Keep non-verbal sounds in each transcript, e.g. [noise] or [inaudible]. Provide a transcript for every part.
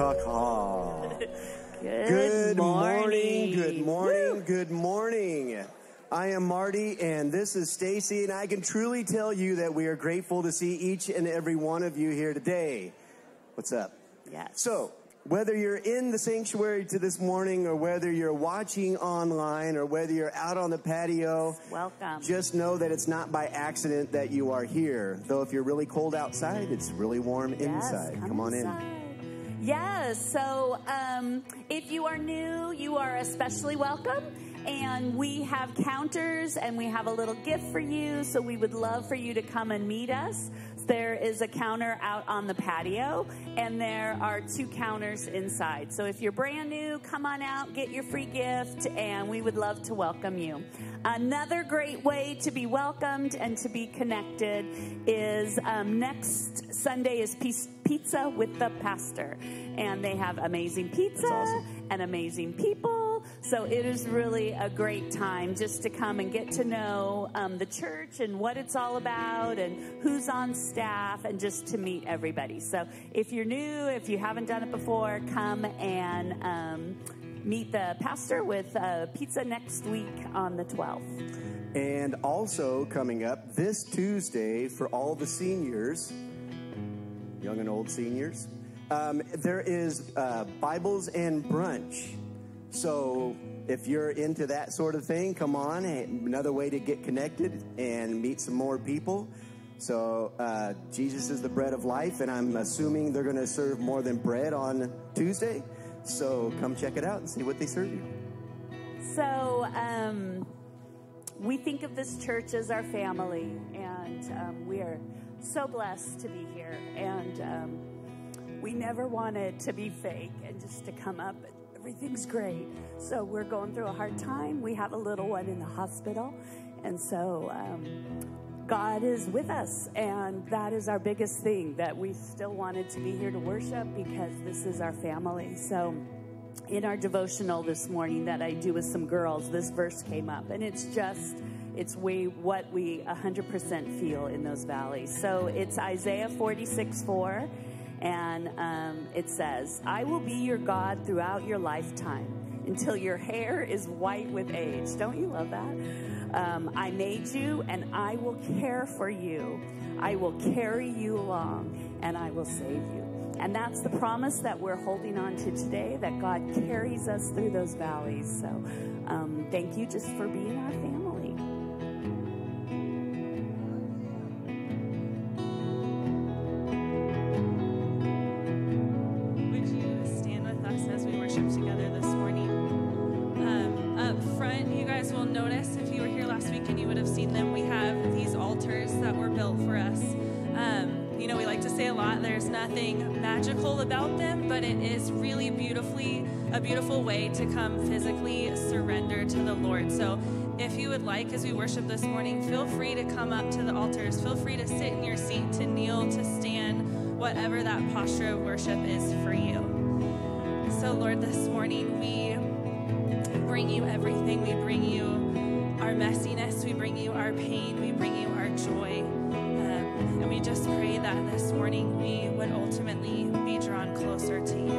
Caw. [laughs] Good, Good morning. morning. Good morning. Good morning. I am Marty and this is Stacy and I can truly tell you that we are grateful to see each and every one of you here today. What's up? Yes. So, whether you're in the sanctuary to this morning or whether you're watching online or whether you're out on the patio, Welcome. just know that it's not by accident that you are here. Though if you're really cold outside, it's really warm Yes, inside. Come, on in. Yes. So, um, if you are new, you are especially welcome. And we have counters and we have a little gift for you. So, we would love for you to come and meet us. There is a counter out on the patio, and there are two counters inside. So, if you're brand new, come on out, get your free gift, and we would love to welcome you. Another great way to be welcomed and to be connected is um, next Sunday is pizza with the pastor and they have amazing pizza awesome. and amazing people so it is really a great time just to come and get to know um, the church and what it's all about and who's on staff and just to meet everybody so if you're new if you haven't done it before come and um, meet the pastor with uh, pizza next week on the 12th And also coming up this Tuesday for all the seniors, young and old seniors, um, there is uh, Bibles and brunch. So if you're into that sort of thing, come on. Another way to get connected and meet some more people. So uh, Jesus is the bread of life, and I'm assuming they're going to serve more than bread on Tuesday. So come check it out and see what they serve you. So, um, we think of this church as our family, and um, we are so blessed to be here. And um, we never wanted to be fake and just to come up. Everything's great. So, we're going through a hard time. We have a little one in the hospital. And so, um, God is with us, and that is our biggest thing that we still wanted to be here to worship because this is our family. So, in our devotional this morning that I do with some girls, this verse came up, and it's just, it's we what we 100% feel in those valleys. So it's Isaiah 46 4, and um, it says, I will be your God throughout your lifetime until your hair is white with age. Don't you love that? Um, I made you, and I will care for you. I will carry you along, and I will save you. And that's the promise that we're holding on to today that God carries us through those valleys. So um, thank you just for being our family. Way to come physically surrender to the Lord. So if you would like, as we worship this morning, feel free to come up to the altars. Feel free to sit in your seat, to kneel, to stand, whatever that posture of worship is for you. So, Lord, this morning we bring you everything. We bring you our messiness. We bring you our pain. We bring you our joy. Um, and we just pray that this morning we would ultimately be drawn closer to you.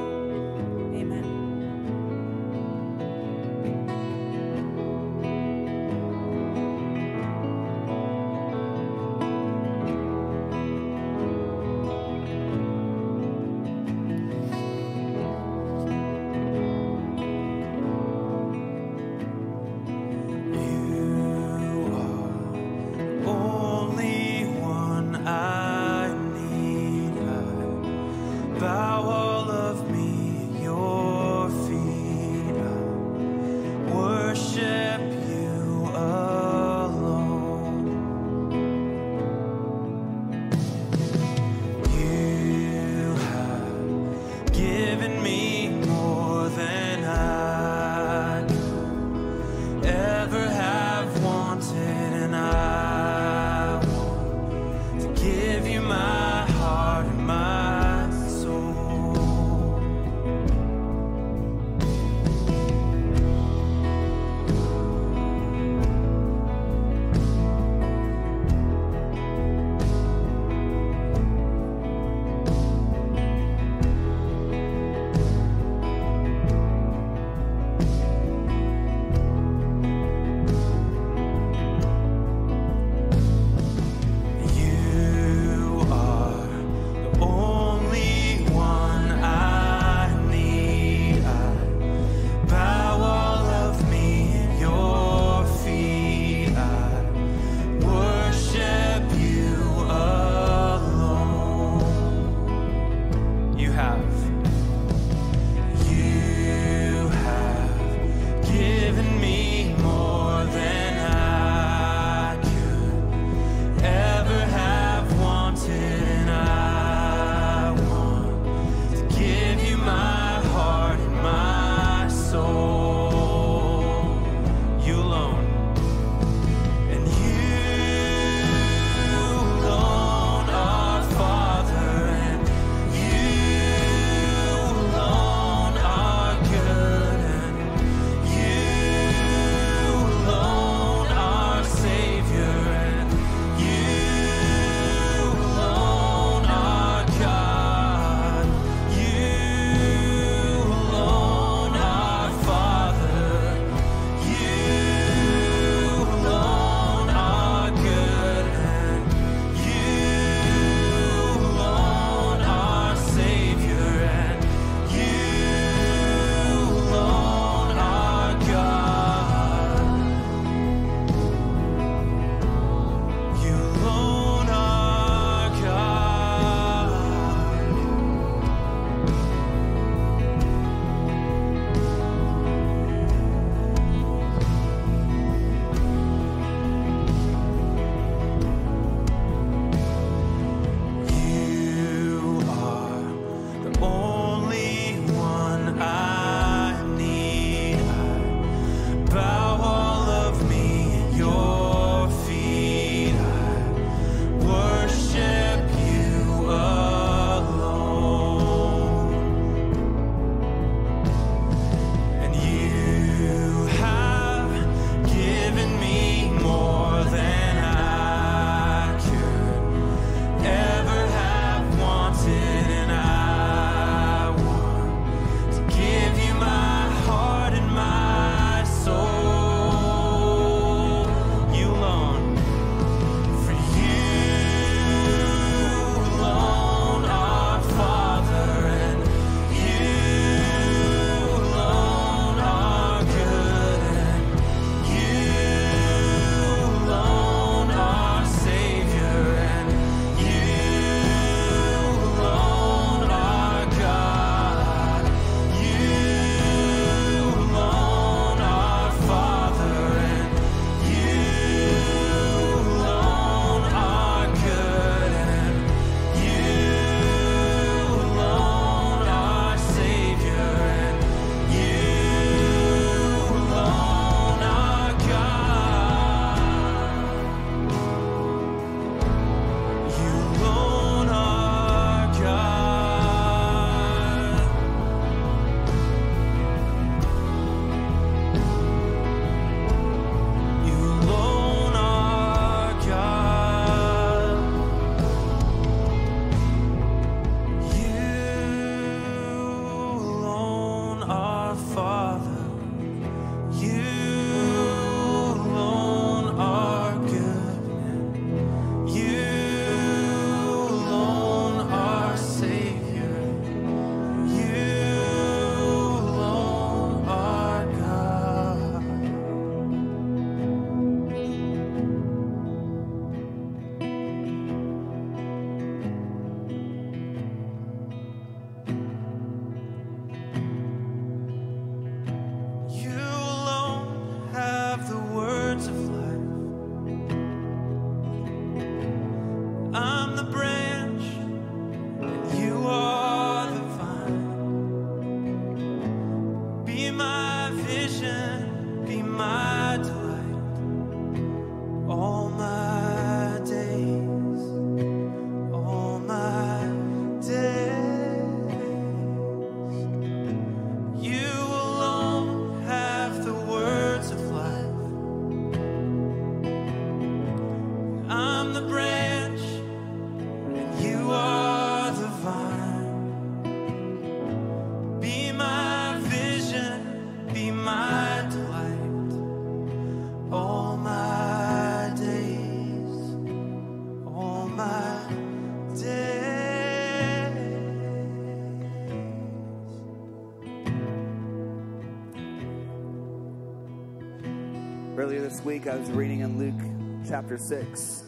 Week, I was reading in Luke chapter 6,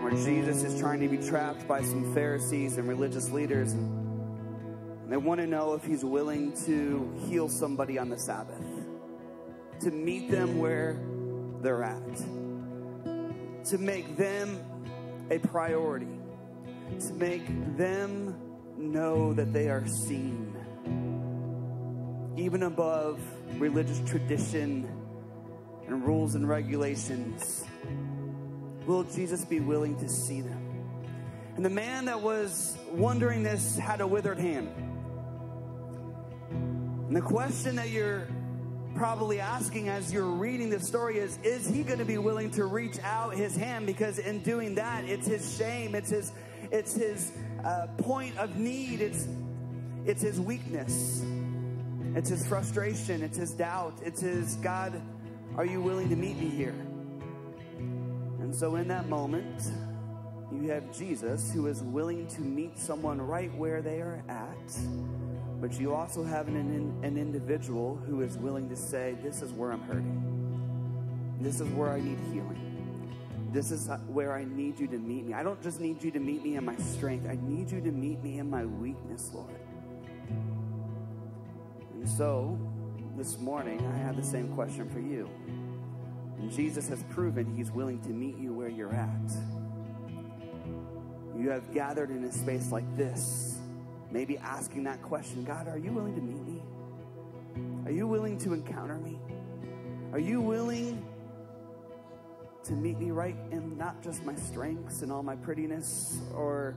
where Jesus is trying to be trapped by some Pharisees and religious leaders. And They want to know if He's willing to heal somebody on the Sabbath, to meet them where they're at, to make them a priority, to make them know that they are seen, even above religious tradition and rules and regulations. Will Jesus be willing to see them? And the man that was wondering this had a withered hand. And the question that you're probably asking as you're reading the story is Is he going to be willing to reach out his hand? Because in doing that, it's his shame, it's his, it's his uh, point of need, it's, it's his weakness, it's his frustration, it's his doubt, it's his God, are you willing to meet me here? And so in that moment, you have Jesus who is willing to meet someone right where they are at. But you also have an, an individual who is willing to say, This is where I'm hurting. This is where I need healing. This is where I need you to meet me. I don't just need you to meet me in my strength, I need you to meet me in my weakness, Lord. And so, this morning, I have the same question for you. And Jesus has proven he's willing to meet you where you're at. You have gathered in a space like this, maybe asking that question God, are you willing to meet me? Are you willing to encounter me? Are you willing to meet me right in not just my strengths and all my prettiness? Or,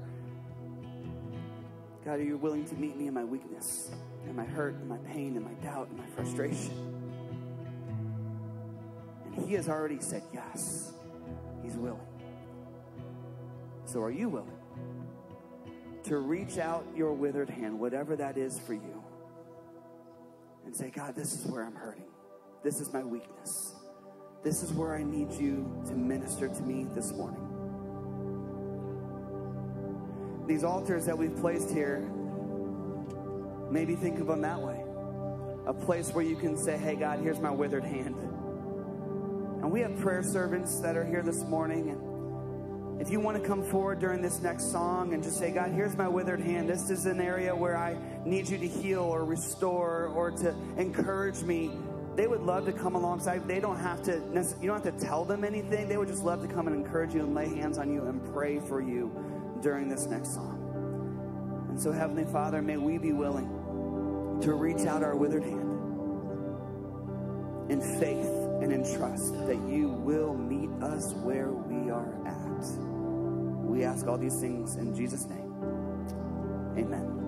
God, are you willing to meet me in my weakness, and my hurt, and my pain, and my doubt, and my frustration? And He has already said yes. He's willing. So are you willing to reach out your withered hand, whatever that is for you, and say, God, this is where I'm hurting. This is my weakness. This is where I need you to minister to me this morning. These altars that we've placed here, maybe think of them that way. A place where you can say, hey, God, here's my withered hand. And we have prayer servants that are here this morning. And if you want to come forward during this next song and just say, God, here's my withered hand. This is an area where I need you to heal or restore or to encourage me. They would love to come alongside. They don't have to, you don't have to tell them anything. They would just love to come and encourage you and lay hands on you and pray for you during this next song. And so, Heavenly Father, may we be willing to reach out our withered hand in faith and in trust that you will meet us where we are at. We ask all these things in Jesus' name. Amen.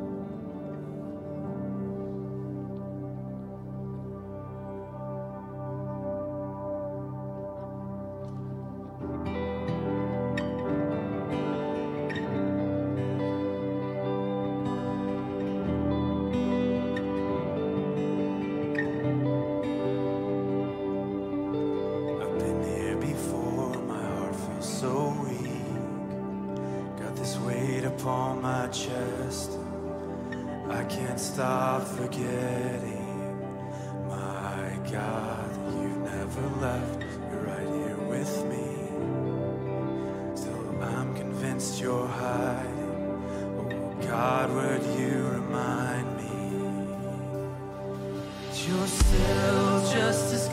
Still just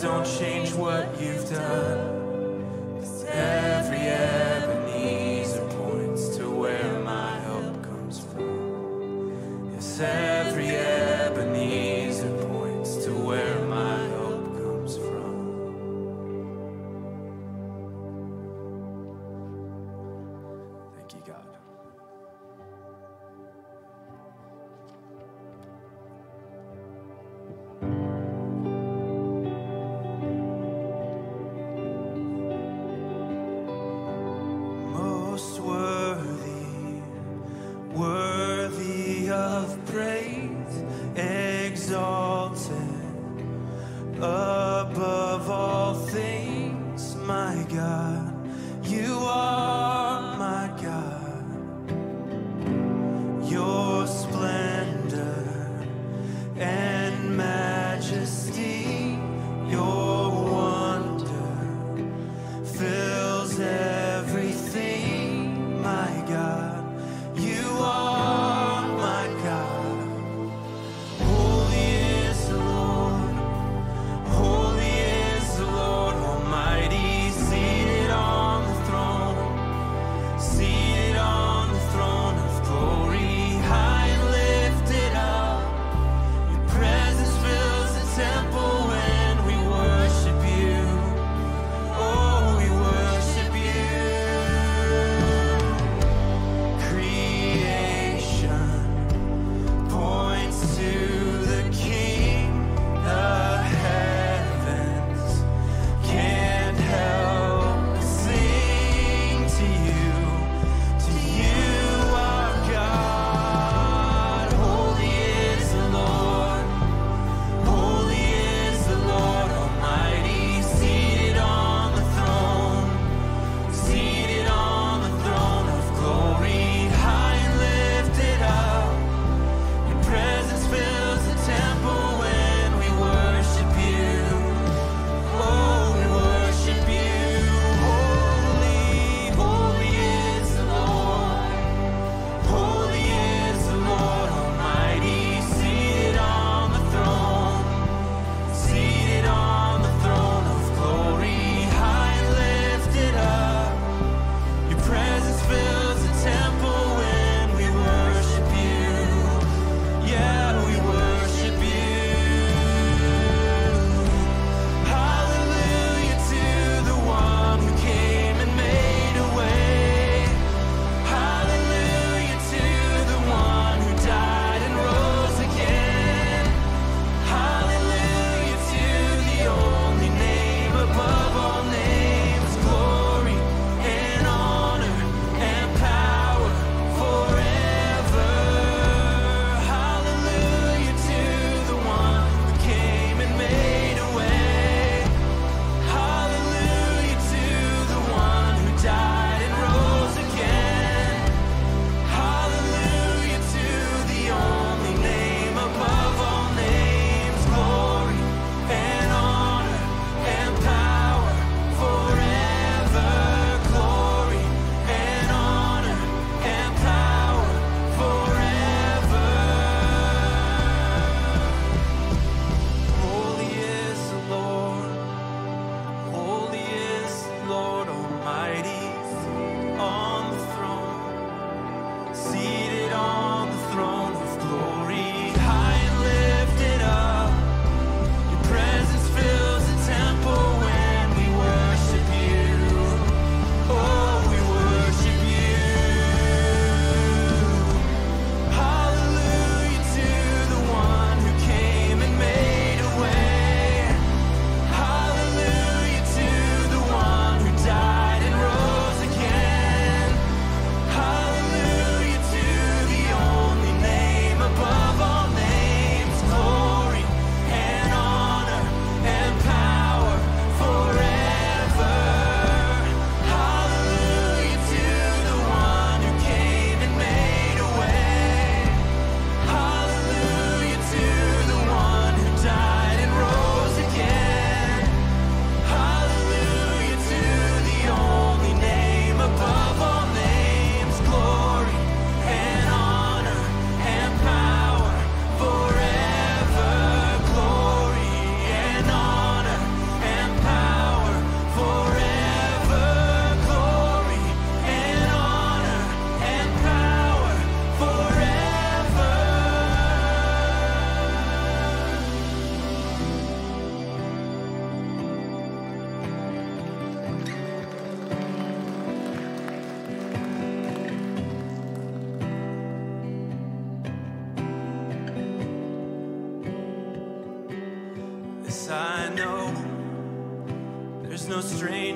don't change what you've done.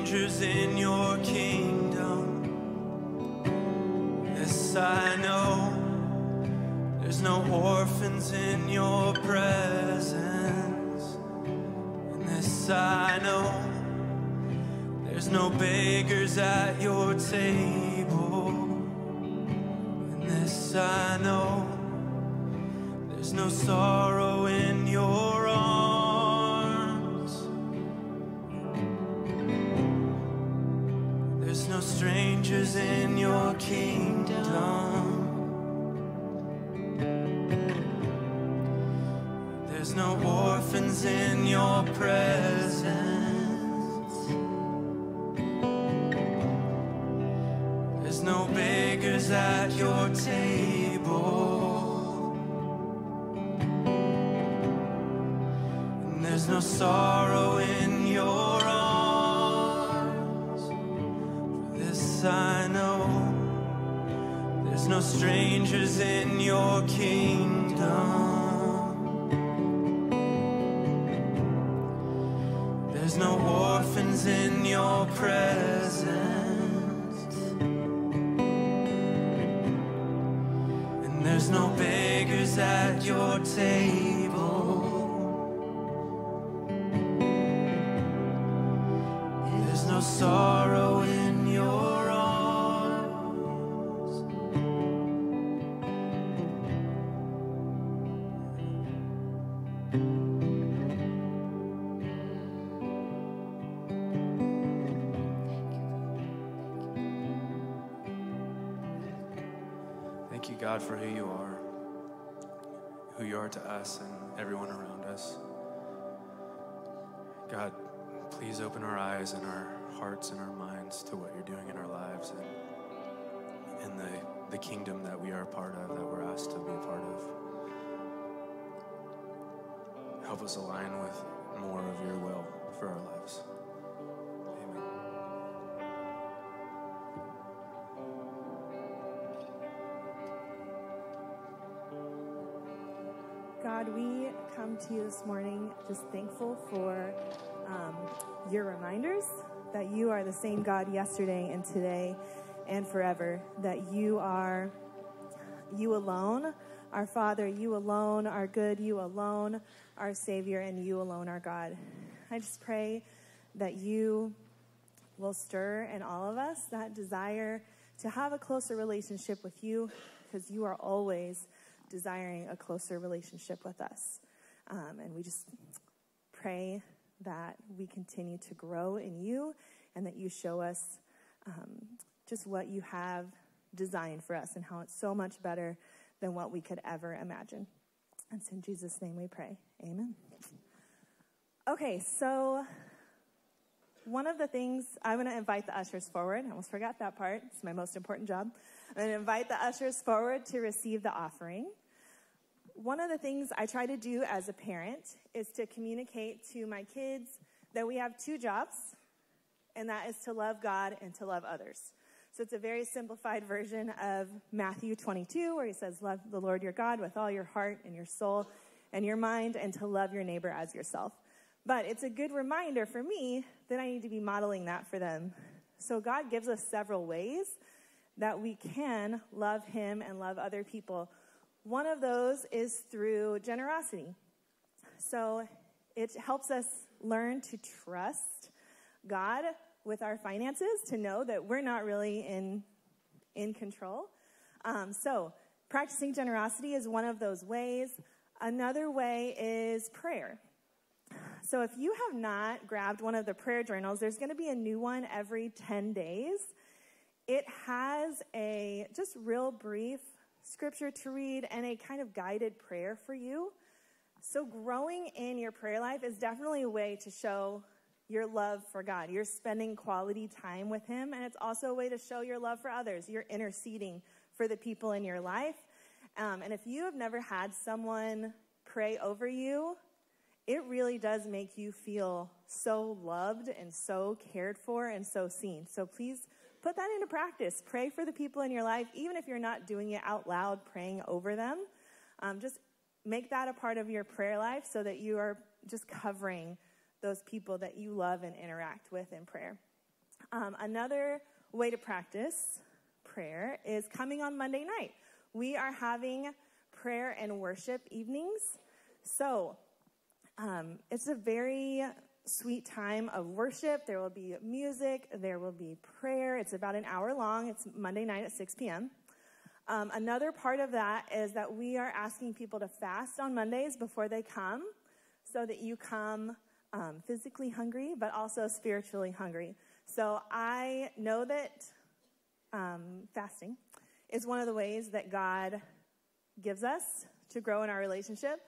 Strangers in your kingdom. This I know. There's no orphans in your presence. And this I know. There's no beggars at your table. No sorrow in your arms. Thank you, God, for who you are, who you are to us and everyone around us. God, please open our eyes and our hearts and our minds to what you're doing in our lives and in the, the kingdom that we are a part of, that we're asked to be a part of. Help us align with more of your will for our lives. Amen. God, we come to you this morning just thankful for um, your reminders that you are the same God yesterday and today and forever, that you are you alone, our Father, you alone are good, you alone our Savior, and you alone are God. I just pray that you will stir in all of us that desire to have a closer relationship with you because you are always desiring a closer relationship with us. Um, and we just pray that we continue to grow in you and that you show us um, just what you have designed for us and how it's so much better than what we could ever imagine. And it's in Jesus' name we pray. Amen. Okay, so one of the things I'm going to invite the ushers forward. I almost forgot that part. It's my most important job. I'm going to invite the ushers forward to receive the offering. One of the things I try to do as a parent is to communicate to my kids that we have two jobs, and that is to love God and to love others. So it's a very simplified version of Matthew 22, where he says, Love the Lord your God with all your heart and your soul and your mind, and to love your neighbor as yourself. But it's a good reminder for me that I need to be modeling that for them. So God gives us several ways that we can love Him and love other people. One of those is through generosity. So it helps us learn to trust God with our finances, to know that we're not really in, in control. Um, so practicing generosity is one of those ways. Another way is prayer. So if you have not grabbed one of the prayer journals, there's going to be a new one every 10 days. It has a just real brief scripture to read and a kind of guided prayer for you. So growing in your prayer life is definitely a way to show your love for God. You're spending quality time with Him, and it's also a way to show your love for others. You're interceding for the people in your life. Um, and if you have never had someone pray over you, it really does make you feel so loved and so cared for and so seen. So please put that into practice. Pray for the people in your life, even if you're not doing it out loud, praying over them. Um, just make that a part of your prayer life so that you are just covering those people that you love and interact with in prayer. Um, another way to practice prayer is coming on Monday night. We are having prayer and worship evenings. So um, it's a very sweet time of worship. There will be music, there will be prayer. It's about an hour long. It's Monday night at 6 p.m. Um, another part of that is that we are asking people to fast on Mondays before they come so that you come um, physically hungry, but also spiritually hungry. So I know that um, fasting is one of the ways that God gives us to grow in our relationship.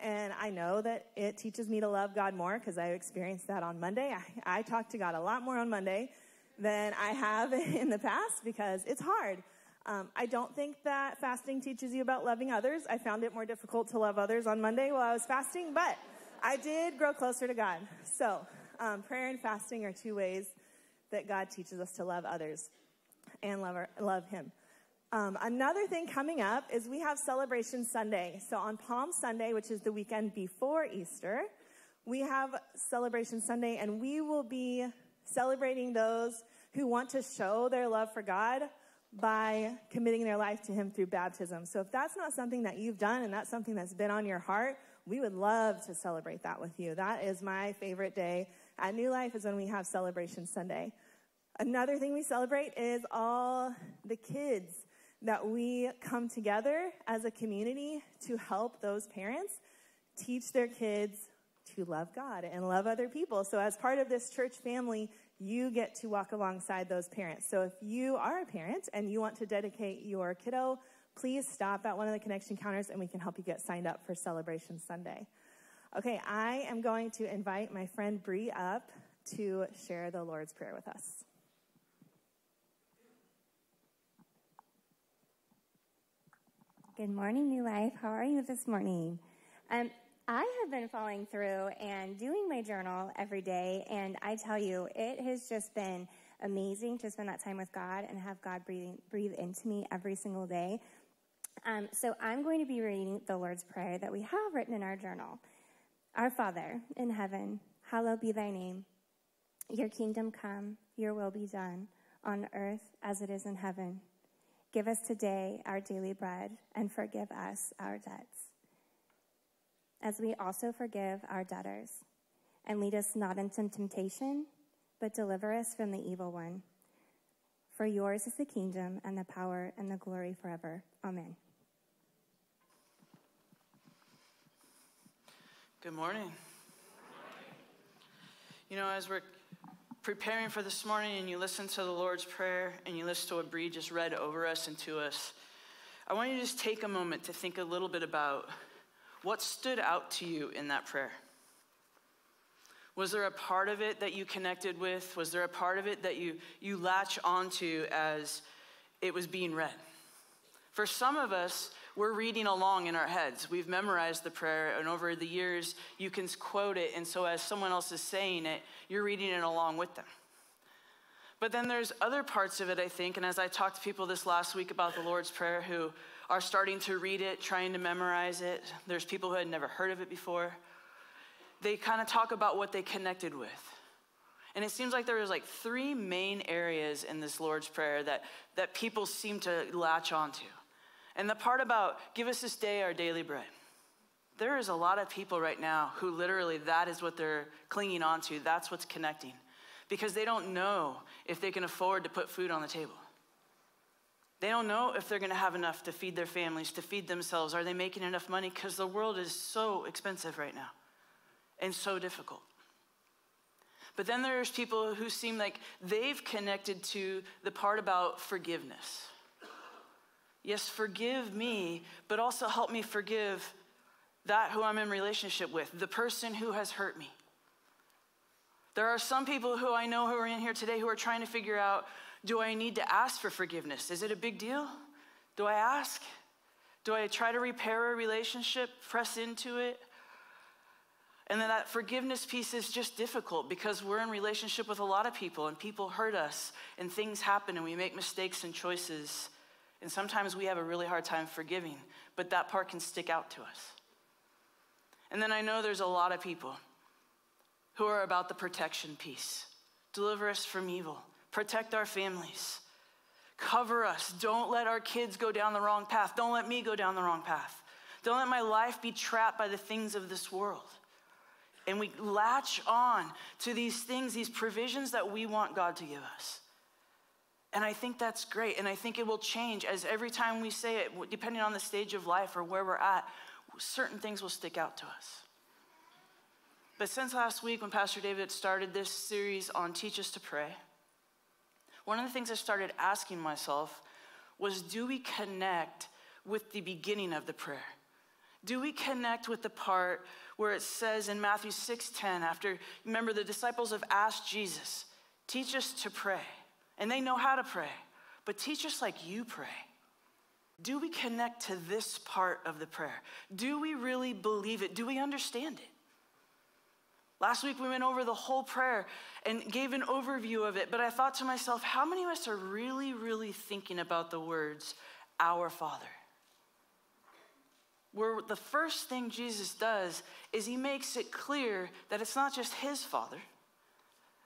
And I know that it teaches me to love God more because I experienced that on Monday. I, I talk to God a lot more on Monday than I have [laughs] in the past because it's hard. Um, I don't think that fasting teaches you about loving others. I found it more difficult to love others on Monday while I was fasting, but I did grow closer to God. So, um, prayer and fasting are two ways that God teaches us to love others and love, our, love Him. Um, another thing coming up is we have Celebration Sunday. So on Palm Sunday, which is the weekend before Easter, we have Celebration Sunday, and we will be celebrating those who want to show their love for God by committing their life to Him through baptism. So if that's not something that you've done and that's something that's been on your heart, we would love to celebrate that with you. That is my favorite day at New Life is when we have Celebration Sunday. Another thing we celebrate is all the kids that we come together as a community to help those parents teach their kids to love God and love other people. So, as part of this church family, you get to walk alongside those parents. So, if you are a parent and you want to dedicate your kiddo, please stop at one of the connection counters and we can help you get signed up for Celebration Sunday. Okay, I am going to invite my friend Bree up to share the Lord's Prayer with us. Good morning, New Life. How are you this morning? Um, I have been following through and doing my journal every day, and I tell you, it has just been amazing to spend that time with God and have God breathing, breathe into me every single day. Um, so I'm going to be reading the Lord's Prayer that we have written in our journal. Our Father in heaven, hallowed be thy name. Your kingdom come, your will be done, on earth as it is in heaven. Give us today our daily bread and forgive us our debts, as we also forgive our debtors. And lead us not into temptation, but deliver us from the evil one. For yours is the kingdom and the power and the glory forever. Amen. Good morning. You know, as we're preparing for this morning and you listen to the Lord's Prayer and you listen to what Bree just read over us and to us, I want you to just take a moment to think a little bit about what stood out to you in that prayer. Was there a part of it that you connected with? Was there a part of it that you, you latch onto as it was being read? For some of us, we're reading along in our heads. We've memorized the prayer, and over the years, you can quote it. And so, as someone else is saying it, you're reading it along with them. But then there's other parts of it, I think. And as I talked to people this last week about the Lord's Prayer who are starting to read it, trying to memorize it, there's people who had never heard of it before. They kind of talk about what they connected with. And it seems like there was like three main areas in this Lord's Prayer that, that people seem to latch onto. And the part about give us this day our daily bread. There is a lot of people right now who literally that is what they're clinging onto. That's what's connecting. Because they don't know if they can afford to put food on the table. They don't know if they're going to have enough to feed their families, to feed themselves. Are they making enough money? Because the world is so expensive right now and so difficult. But then there's people who seem like they've connected to the part about forgiveness. Yes, forgive me, but also help me forgive that who I'm in relationship with, the person who has hurt me. There are some people who I know who are in here today who are trying to figure out do I need to ask for forgiveness? Is it a big deal? Do I ask? Do I try to repair a relationship, press into it? And then that forgiveness piece is just difficult because we're in relationship with a lot of people and people hurt us and things happen and we make mistakes and choices. And sometimes we have a really hard time forgiving, but that part can stick out to us. And then I know there's a lot of people who are about the protection piece. Deliver us from evil, protect our families, cover us. Don't let our kids go down the wrong path. Don't let me go down the wrong path. Don't let my life be trapped by the things of this world. And we latch on to these things, these provisions that we want God to give us. And I think that's great. And I think it will change as every time we say it, depending on the stage of life or where we're at, certain things will stick out to us. But since last week, when Pastor David started this series on Teach Us to Pray, one of the things I started asking myself was do we connect with the beginning of the prayer? Do we connect with the part where it says in Matthew 6:10 after remember the disciples have asked Jesus, "Teach us to pray." And they know how to pray, but teach us like you pray. Do we connect to this part of the prayer? Do we really believe it? Do we understand it? Last week we went over the whole prayer and gave an overview of it, but I thought to myself, how many of us are really, really thinking about the words, Our Father? Where the first thing Jesus does is he makes it clear that it's not just his Father,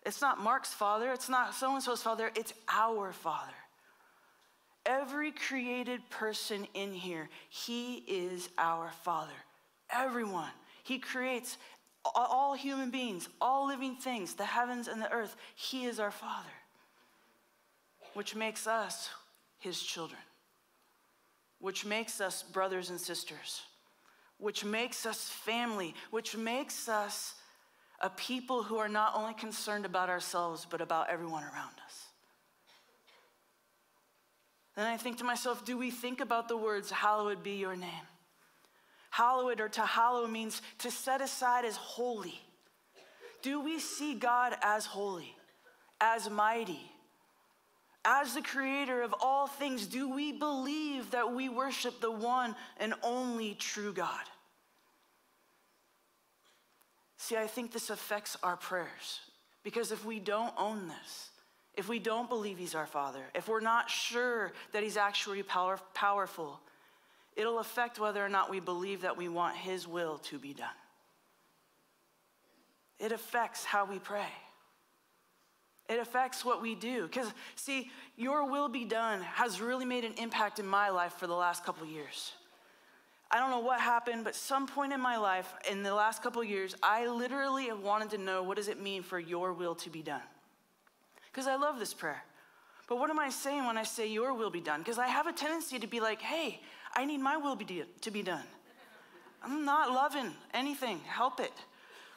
it's not Mark's Father, it's not so and so's Father, it's our Father. Every created person in here, he is our Father. Everyone. He creates all human beings, all living things, the heavens and the earth. He is our Father, which makes us his children, which makes us brothers and sisters, which makes us family, which makes us a people who are not only concerned about ourselves, but about everyone around us. Then I think to myself, do we think about the words, hallowed be your name? Hallowed or to hallow means to set aside as holy. Do we see God as holy, as mighty, as the creator of all things? Do we believe that we worship the one and only true God? See, I think this affects our prayers because if we don't own this, if we don't believe He's our Father, if we're not sure that He's actually power, powerful, it'll affect whether or not we believe that we want His will to be done. It affects how we pray. It affects what we do. Because, see, your will be done has really made an impact in my life for the last couple years. I don't know what happened, but some point in my life in the last couple years, I literally have wanted to know what does it mean for your will to be done? Because I love this prayer. But what am I saying when I say your will be done? Because I have a tendency to be like, hey, I need my will be to be done. I'm not loving anything. Help it.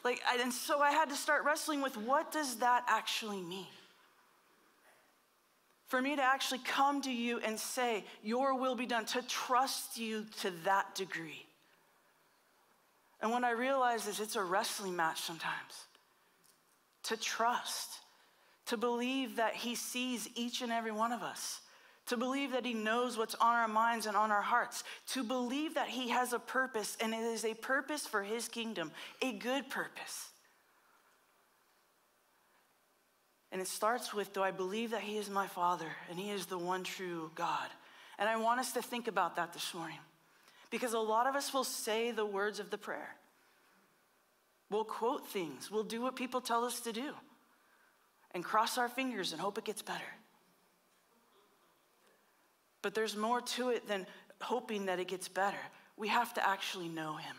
Like, and so I had to start wrestling with what does that actually mean? For me to actually come to you and say, Your will be done, to trust you to that degree. And what I realize is it's a wrestling match sometimes. To trust, to believe that He sees each and every one of us, to believe that He knows what's on our minds and on our hearts, to believe that He has a purpose and it is a purpose for His kingdom, a good purpose. And it starts with Do I believe that He is my Father and He is the one true God? And I want us to think about that this morning because a lot of us will say the words of the prayer. We'll quote things, we'll do what people tell us to do, and cross our fingers and hope it gets better. But there's more to it than hoping that it gets better. We have to actually know Him.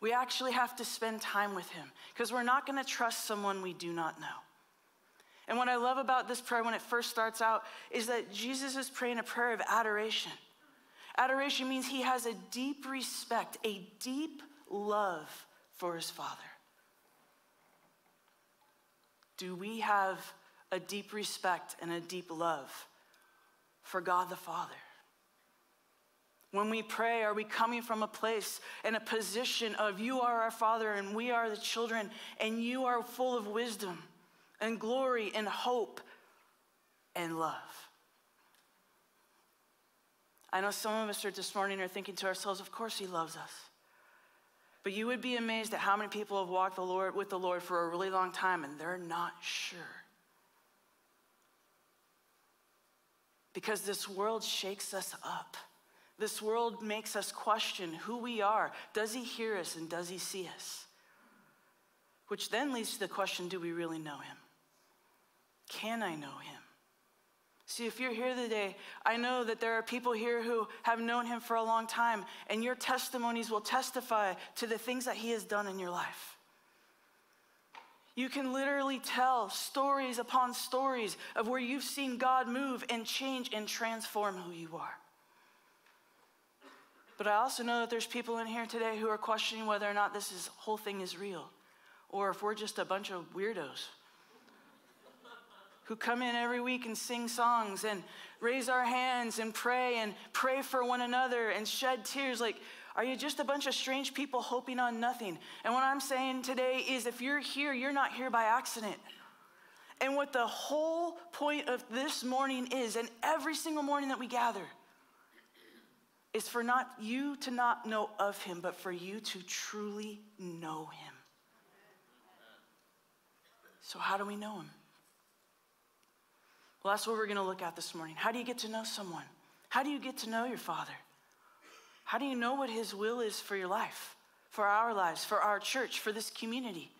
We actually have to spend time with Him because we're not going to trust someone we do not know. And what I love about this prayer when it first starts out is that Jesus is praying a prayer of adoration. Adoration means he has a deep respect, a deep love for his Father. Do we have a deep respect and a deep love for God the Father? When we pray, are we coming from a place and a position of you are our Father and we are the children and you are full of wisdom and glory and hope and love? I know some of us are this morning are thinking to ourselves, of course he loves us. But you would be amazed at how many people have walked the Lord with the Lord for a really long time and they're not sure. Because this world shakes us up. This world makes us question who we are. Does he hear us and does he see us? Which then leads to the question do we really know him? Can I know him? See, if you're here today, I know that there are people here who have known him for a long time, and your testimonies will testify to the things that he has done in your life. You can literally tell stories upon stories of where you've seen God move and change and transform who you are. But I also know that there's people in here today who are questioning whether or not this is, whole thing is real, or if we're just a bunch of weirdos who come in every week and sing songs and raise our hands and pray and pray for one another and shed tears. Like, are you just a bunch of strange people hoping on nothing? And what I'm saying today is if you're here, you're not here by accident. And what the whole point of this morning is, and every single morning that we gather, is for not you to not know of him, but for you to truly know him. So, how do we know him? Well, that's what we're going to look at this morning. How do you get to know someone? How do you get to know your Father? How do you know what His will is for your life, for our lives, for our church, for this community?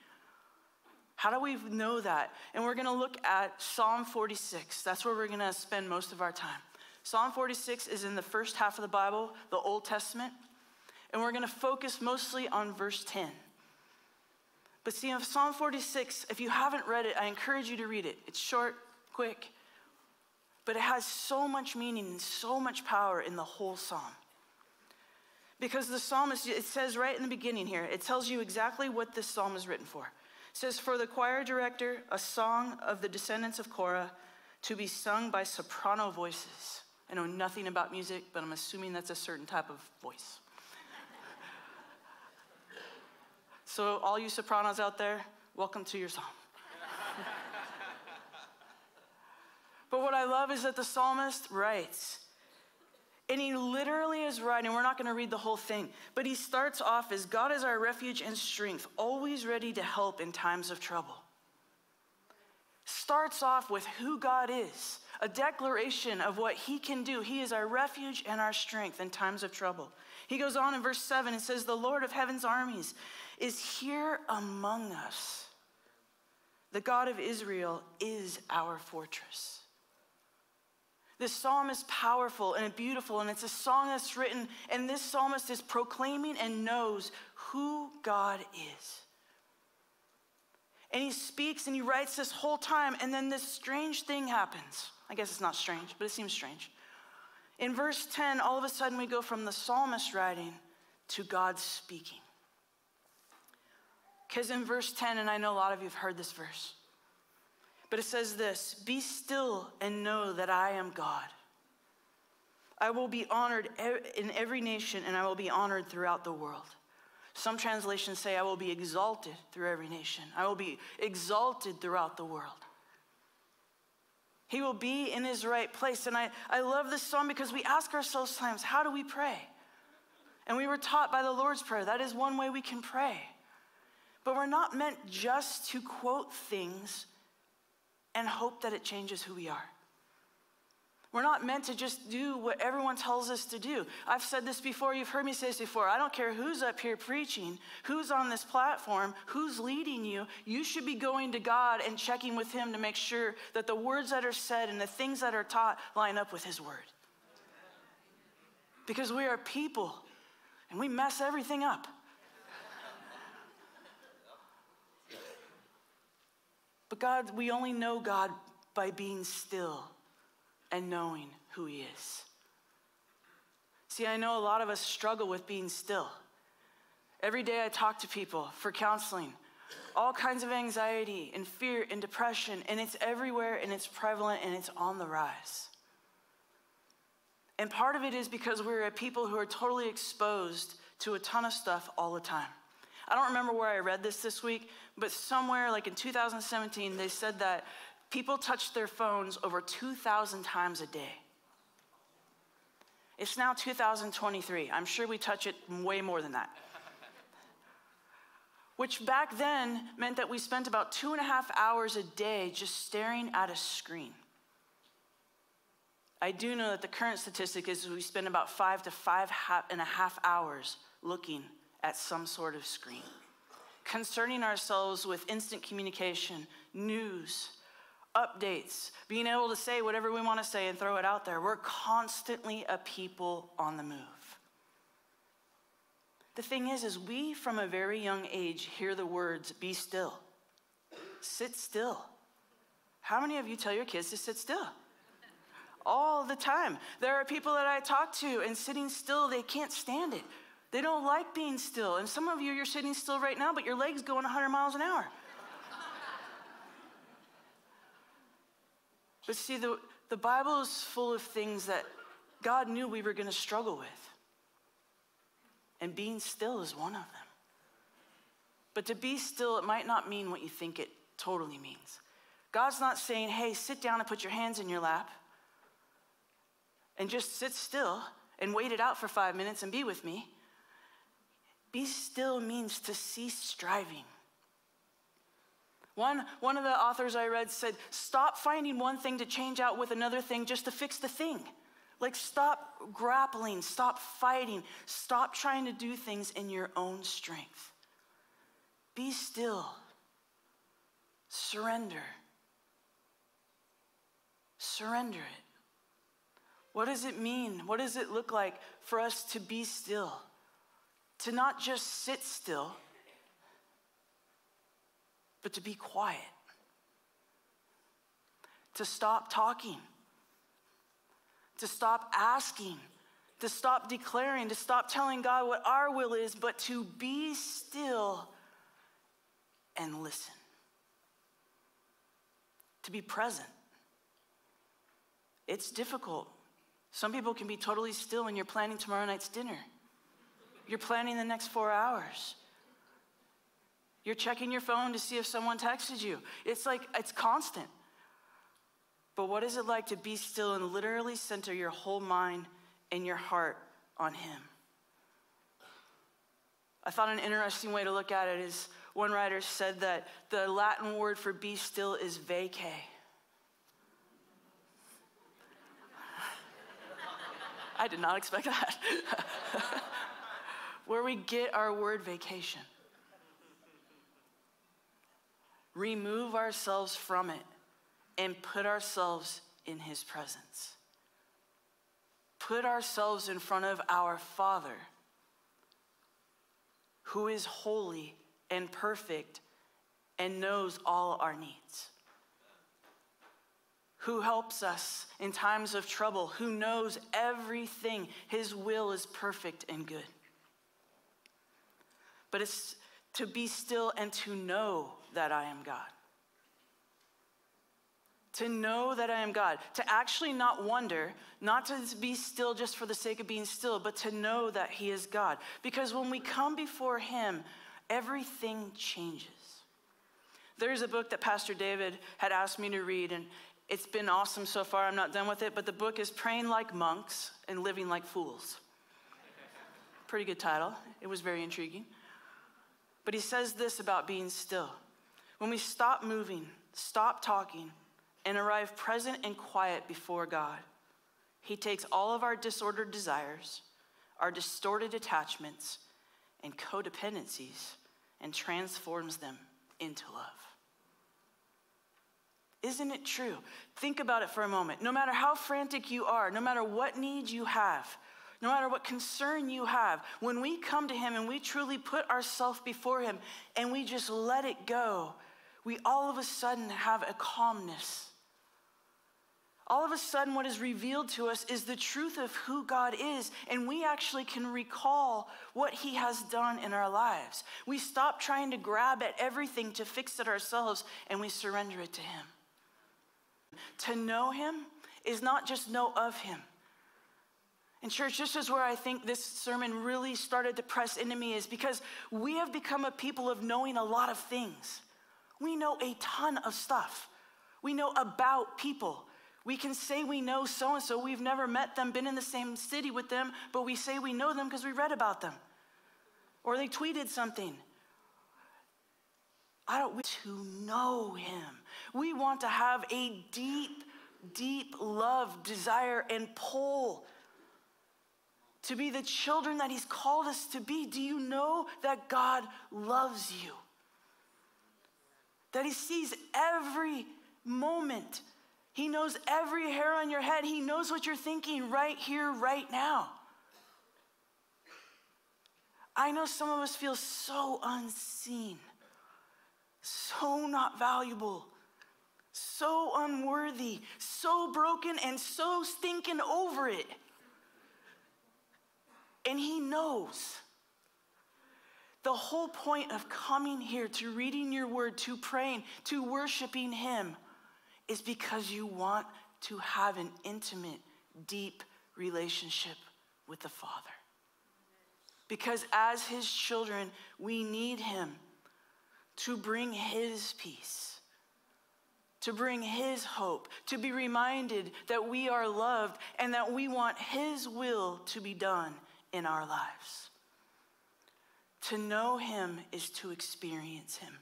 How do we know that? And we're going to look at Psalm 46. That's where we're going to spend most of our time. Psalm 46 is in the first half of the Bible, the Old Testament, and we're going to focus mostly on verse 10. But see, in Psalm 46, if you haven't read it, I encourage you to read it. It's short, quick, but it has so much meaning and so much power in the whole psalm. Because the psalmist, it says right in the beginning here, it tells you exactly what this psalm is written for. It says, For the choir director, a song of the descendants of Korah to be sung by soprano voices. I know nothing about music, but I'm assuming that's a certain type of voice. so, all you sopranos out there, welcome to your psalm. [laughs] But what I love is that the psalmist writes, and he literally is writing, we're not going to read the whole thing, but he starts off as God is our refuge and strength, always ready to help in times of trouble. Starts off with who God is, a declaration of what he can do. He is our refuge and our strength in times of trouble. He goes on in verse 7 and says, The Lord of heaven's armies is here among us. The God of Israel is our fortress. This psalm is powerful and beautiful, and it's a song that's written, and this psalmist is proclaiming and knows who God is. And he speaks and he writes this whole time, and then this strange thing happens. I guess it's not strange, but it seems strange. In verse 10, all of a sudden we go from the psalmist writing to God speaking. Because in verse 10, and I know a lot of you have heard this verse, but it says this Be still and know that I am God. I will be honored in every nation, and I will be honored throughout the world. Some translations say, I will be exalted through every nation. I will be exalted throughout the world. He will be in his right place. And I, I love this song because we ask ourselves times, how do we pray? And we were taught by the Lord's Prayer. That is one way we can pray. But we're not meant just to quote things and hope that it changes who we are. We're not meant to just do what everyone tells us to do. I've said this before, you've heard me say this before. I don't care who's up here preaching, who's on this platform, who's leading you. You should be going to God and checking with Him to make sure that the words that are said and the things that are taught line up with His word. Because we are people and we mess everything up. But God, we only know God by being still and knowing who He is. See, I know a lot of us struggle with being still. Every day I talk to people for counseling, all kinds of anxiety and fear and depression, and it's everywhere and it's prevalent and it's on the rise. And part of it is because we're a people who are totally exposed to a ton of stuff all the time. I don't remember where I read this this week, but somewhere like in 2017, they said that people touch their phones over 2,000 times a day. It's now 2023. I'm sure we touch it way more than that. Which back then meant that we spent about two and a half hours a day just staring at a screen. I do know that the current statistic is we spend about five to five and a half hours looking at some sort of screen. concerning ourselves with instant communication, news, updates, being able to say whatever we want to say and throw it out there. We're constantly a people on the move. The thing is is we from a very young age hear the words be still. Sit still. How many of you tell your kids to sit still? All the time. There are people that I talk to and sitting still, they can't stand it. They don't like being still. And some of you, you're sitting still right now, but your leg's going 100 miles an hour. But see, the, the Bible is full of things that God knew we were going to struggle with. And being still is one of them. But to be still, it might not mean what you think it totally means. God's not saying, hey, sit down and put your hands in your lap and just sit still and wait it out for five minutes and be with me. Be still means to cease striving. One, one of the authors I read said, Stop finding one thing to change out with another thing just to fix the thing. Like, stop grappling, stop fighting, stop trying to do things in your own strength. Be still, surrender. Surrender it. What does it mean? What does it look like for us to be still? To not just sit still, but to be quiet. To stop talking. To stop asking. To stop declaring. To stop telling God what our will is, but to be still and listen. To be present. It's difficult. Some people can be totally still when you're planning tomorrow night's dinner. You're planning the next four hours. You're checking your phone to see if someone texted you. It's like, it's constant. But what is it like to be still and literally center your whole mind and your heart on Him? I thought an interesting way to look at it is one writer said that the Latin word for be still is vacay. [laughs] I did not expect that. [laughs] Where we get our word vacation. Remove ourselves from it and put ourselves in His presence. Put ourselves in front of our Father, who is holy and perfect and knows all our needs who helps us in times of trouble, who knows everything. His will is perfect and good. But it's to be still and to know that I am God. To know that I am God. To actually not wonder, not to be still just for the sake of being still, but to know that He is God. Because when we come before Him, everything changes. There's a book that Pastor David had asked me to read, and it's been awesome so far. I'm not done with it, but the book is Praying Like Monks and Living Like Fools. Pretty good title. It was very intriguing. But he says this about being still. When we stop moving, stop talking, and arrive present and quiet before God, he takes all of our disordered desires, our distorted attachments, and codependencies and transforms them into love. Isn't it true? Think about it for a moment. No matter how frantic you are, no matter what needs you have, no matter what concern you have, when we come to Him and we truly put ourselves before Him and we just let it go, we all of a sudden have a calmness. All of a sudden, what is revealed to us is the truth of who God is, and we actually can recall what He has done in our lives. We stop trying to grab at everything to fix it ourselves, and we surrender it to Him. To know him is not just know of him. And, church, this is where I think this sermon really started to press into me, is because we have become a people of knowing a lot of things. We know a ton of stuff. We know about people. We can say we know so and so. We've never met them, been in the same city with them, but we say we know them because we read about them. Or they tweeted something. I don't want to know him. We want to have a deep, deep love, desire, and pull to be the children that he's called us to be. Do you know that God loves you? that He sees every moment. He knows every hair on your head. He knows what you're thinking right here, right now. I know some of us feel so unseen, so not valuable, so unworthy, so broken, and so stinking over it. And He knows. The whole point of coming here to reading your word, to praying, to worshiping Him is because you want to have an intimate, deep relationship with the Father. Because as His children, we need Him to bring His peace, to bring His hope, to be reminded that we are loved and that we want His will to be done in our lives. To know Him is to experience Him.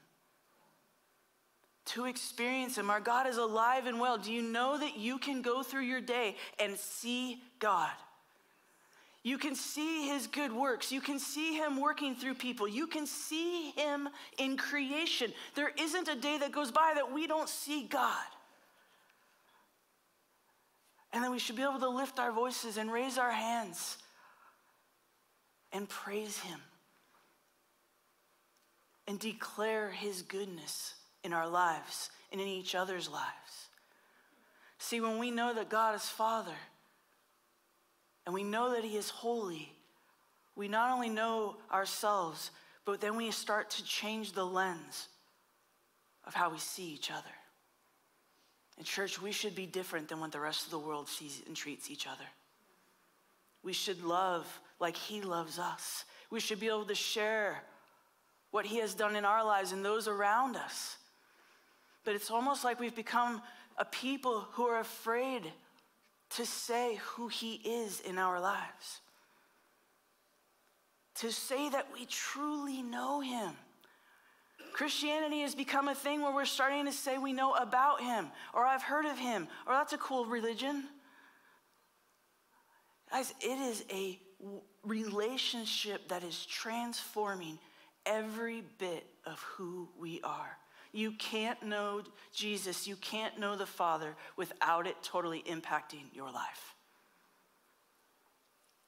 To experience Him. Our God is alive and well. Do you know that you can go through your day and see God? You can see his good works. You can see him working through people. You can see him in creation. There isn't a day that goes by that we don't see God. And then we should be able to lift our voices and raise our hands and praise him and declare his goodness in our lives and in each other's lives. See, when we know that God is Father, and we know that He is holy, we not only know ourselves, but then we start to change the lens of how we see each other. In church, we should be different than what the rest of the world sees and treats each other. We should love like He loves us. We should be able to share what He has done in our lives and those around us. But it's almost like we've become a people who are afraid to say who He is in our lives, to say that we truly know Him. Christianity has become a thing where we're starting to say we know about Him, or I've heard of Him, or that's a cool religion. Guys, it is a relationship that is transforming every bit of who we are. You can't know Jesus, you can't know the Father without it totally impacting your life.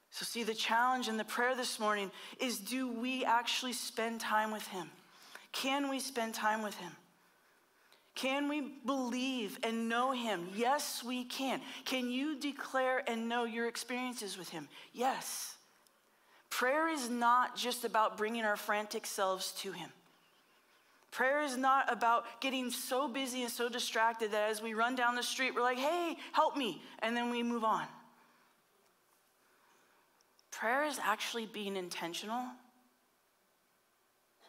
So, see, the challenge and the prayer this morning is do we actually spend time with Him? Can we spend time with Him? Can we believe and know Him? Yes, we can. Can you declare and know your experiences with Him? Yes. Prayer is not just about bringing our frantic selves to Him. Prayer is not about getting so busy and so distracted that as we run down the street, we're like, hey, help me, and then we move on. Prayer is actually being intentional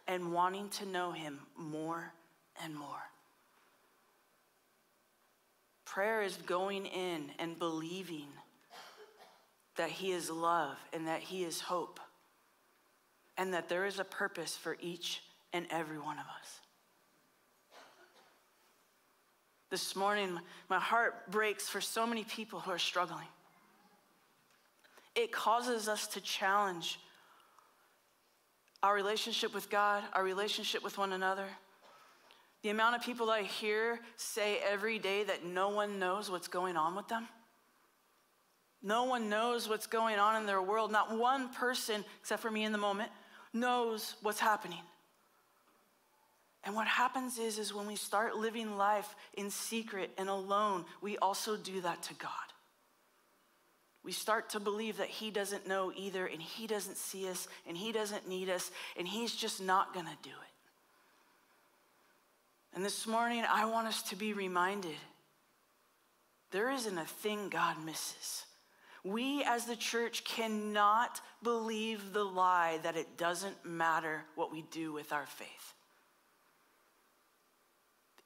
and wanting to know Him more and more. Prayer is going in and believing that He is love and that He is hope and that there is a purpose for each and every one of us. This morning, my heart breaks for so many people who are struggling. It causes us to challenge our relationship with God, our relationship with one another. The amount of people I hear say every day that no one knows what's going on with them. No one knows what's going on in their world. Not one person, except for me in the moment, knows what's happening. And what happens is, is when we start living life in secret and alone, we also do that to God. We start to believe that He doesn't know either, and He doesn't see us, and He doesn't need us, and He's just not gonna do it. And this morning, I want us to be reminded there isn't a thing God misses. We as the church cannot believe the lie that it doesn't matter what we do with our faith.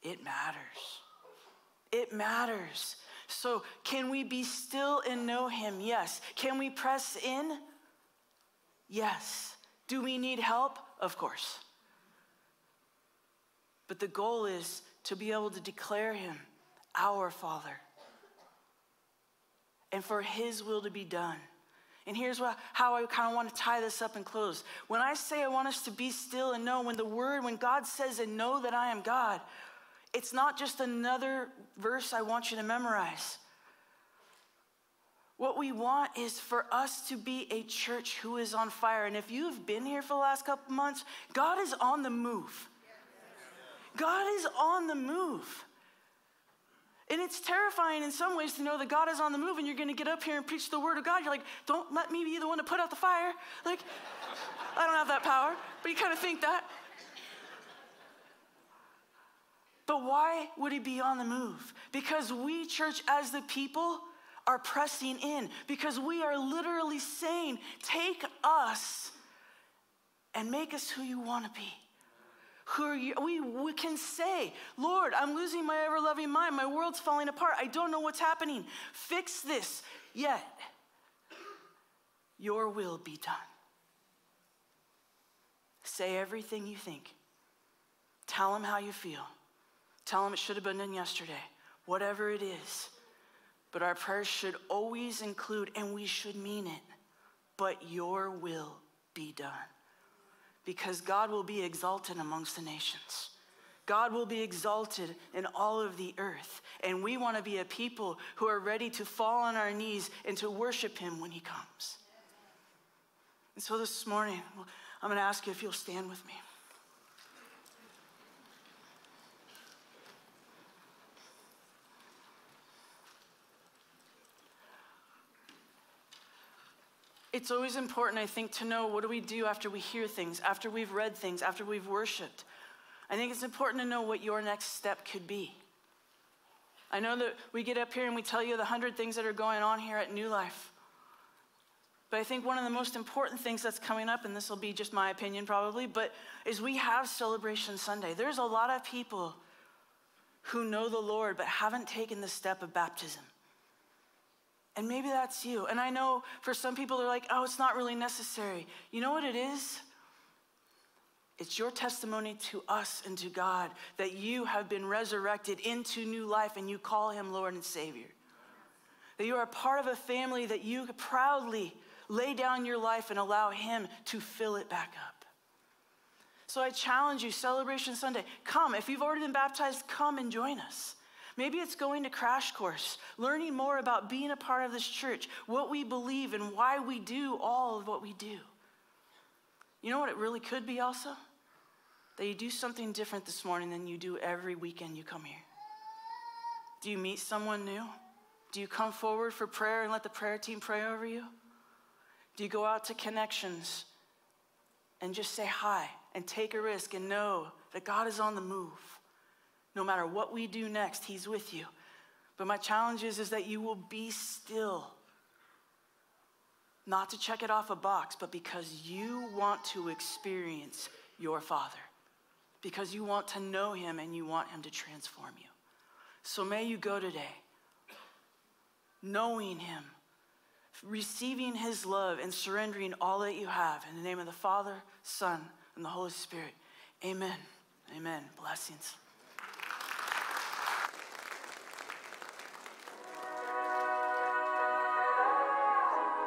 It matters. It matters. So, can we be still and know Him? Yes. Can we press in? Yes. Do we need help? Of course. But the goal is to be able to declare Him our Father and for His will to be done And here's what, how I kind of want to tie this up and close. When I say I want us to be still and know, when the word, when God says and know that I am God, it's not just another verse I want you to memorize. What we want is for us to be a church who is on fire. And if you've been here for the last couple months, God is on the move. God is on the move. And it's terrifying in some ways to know that God is on the move and you're going to get up here and preach the word of God. You're like, don't let me be the one to put out the fire. Like, I don't have that power, but you kind of think that. But why would he be on the move? Because we, church, as the people, are pressing in. Because we are literally saying, take us and make us who you want to be. Who are you? We, we can say, Lord, I'm losing my ever loving mind. My world's falling apart. I don't know what's happening. Fix this. Yet, your will be done. Say everything you think. Tell him how you feel. Tell him it should have been done yesterday. Whatever it is. But our prayers should always include, and we should mean it, but your will be done because God will be exalted amongst the nations. God will be exalted in all of the earth. And we want to be a people who are ready to fall on our knees and to worship Him when He comes. And so this morning, I'm going to ask you if you'll stand with me. It's always important, I think, to know what do we do after we hear things, after we've read things, after we've worshiped. I think it's important to know what your next step could be. I know that we get up here and we tell you the hundred things that are going on here at New Life. But I think one of the most important things that's coming up, and this will be just my opinion probably, but is we have Celebration Sunday. There's a lot of people who know the Lord but haven't taken the step of baptism. And maybe that's you. And I know for some people, they're like, oh, it's not really necessary. You know what it is? It's your testimony to us and to God that you have been resurrected into new life and you call him Lord and Savior. That you are a part of a family that you proudly lay down your life and allow him to fill it back up. So I challenge you, Celebration Sunday, come. If you've already been baptized, come and join us. Maybe it's going to crash course, learning more about being a part of this church, what we believe, and why we do all of what we do. You know what it really could be also? That you do something different this morning than you do every weekend you come here. Do you meet someone new? Do you come forward for prayer and let the prayer team pray over you? Do you go out to connections and just say hi and take a risk and know that God is on the move? No matter what we do next, He's with you. But my challenge is, is that you will be still. Not to check it off a box, but because you want to experience your Father. Because you want to know Him and you want Him to transform you. So may you go today knowing Him, receiving His love, and surrendering all that you have. In the name of the Father, Son, and the Holy Spirit. Amen. Amen. Blessings.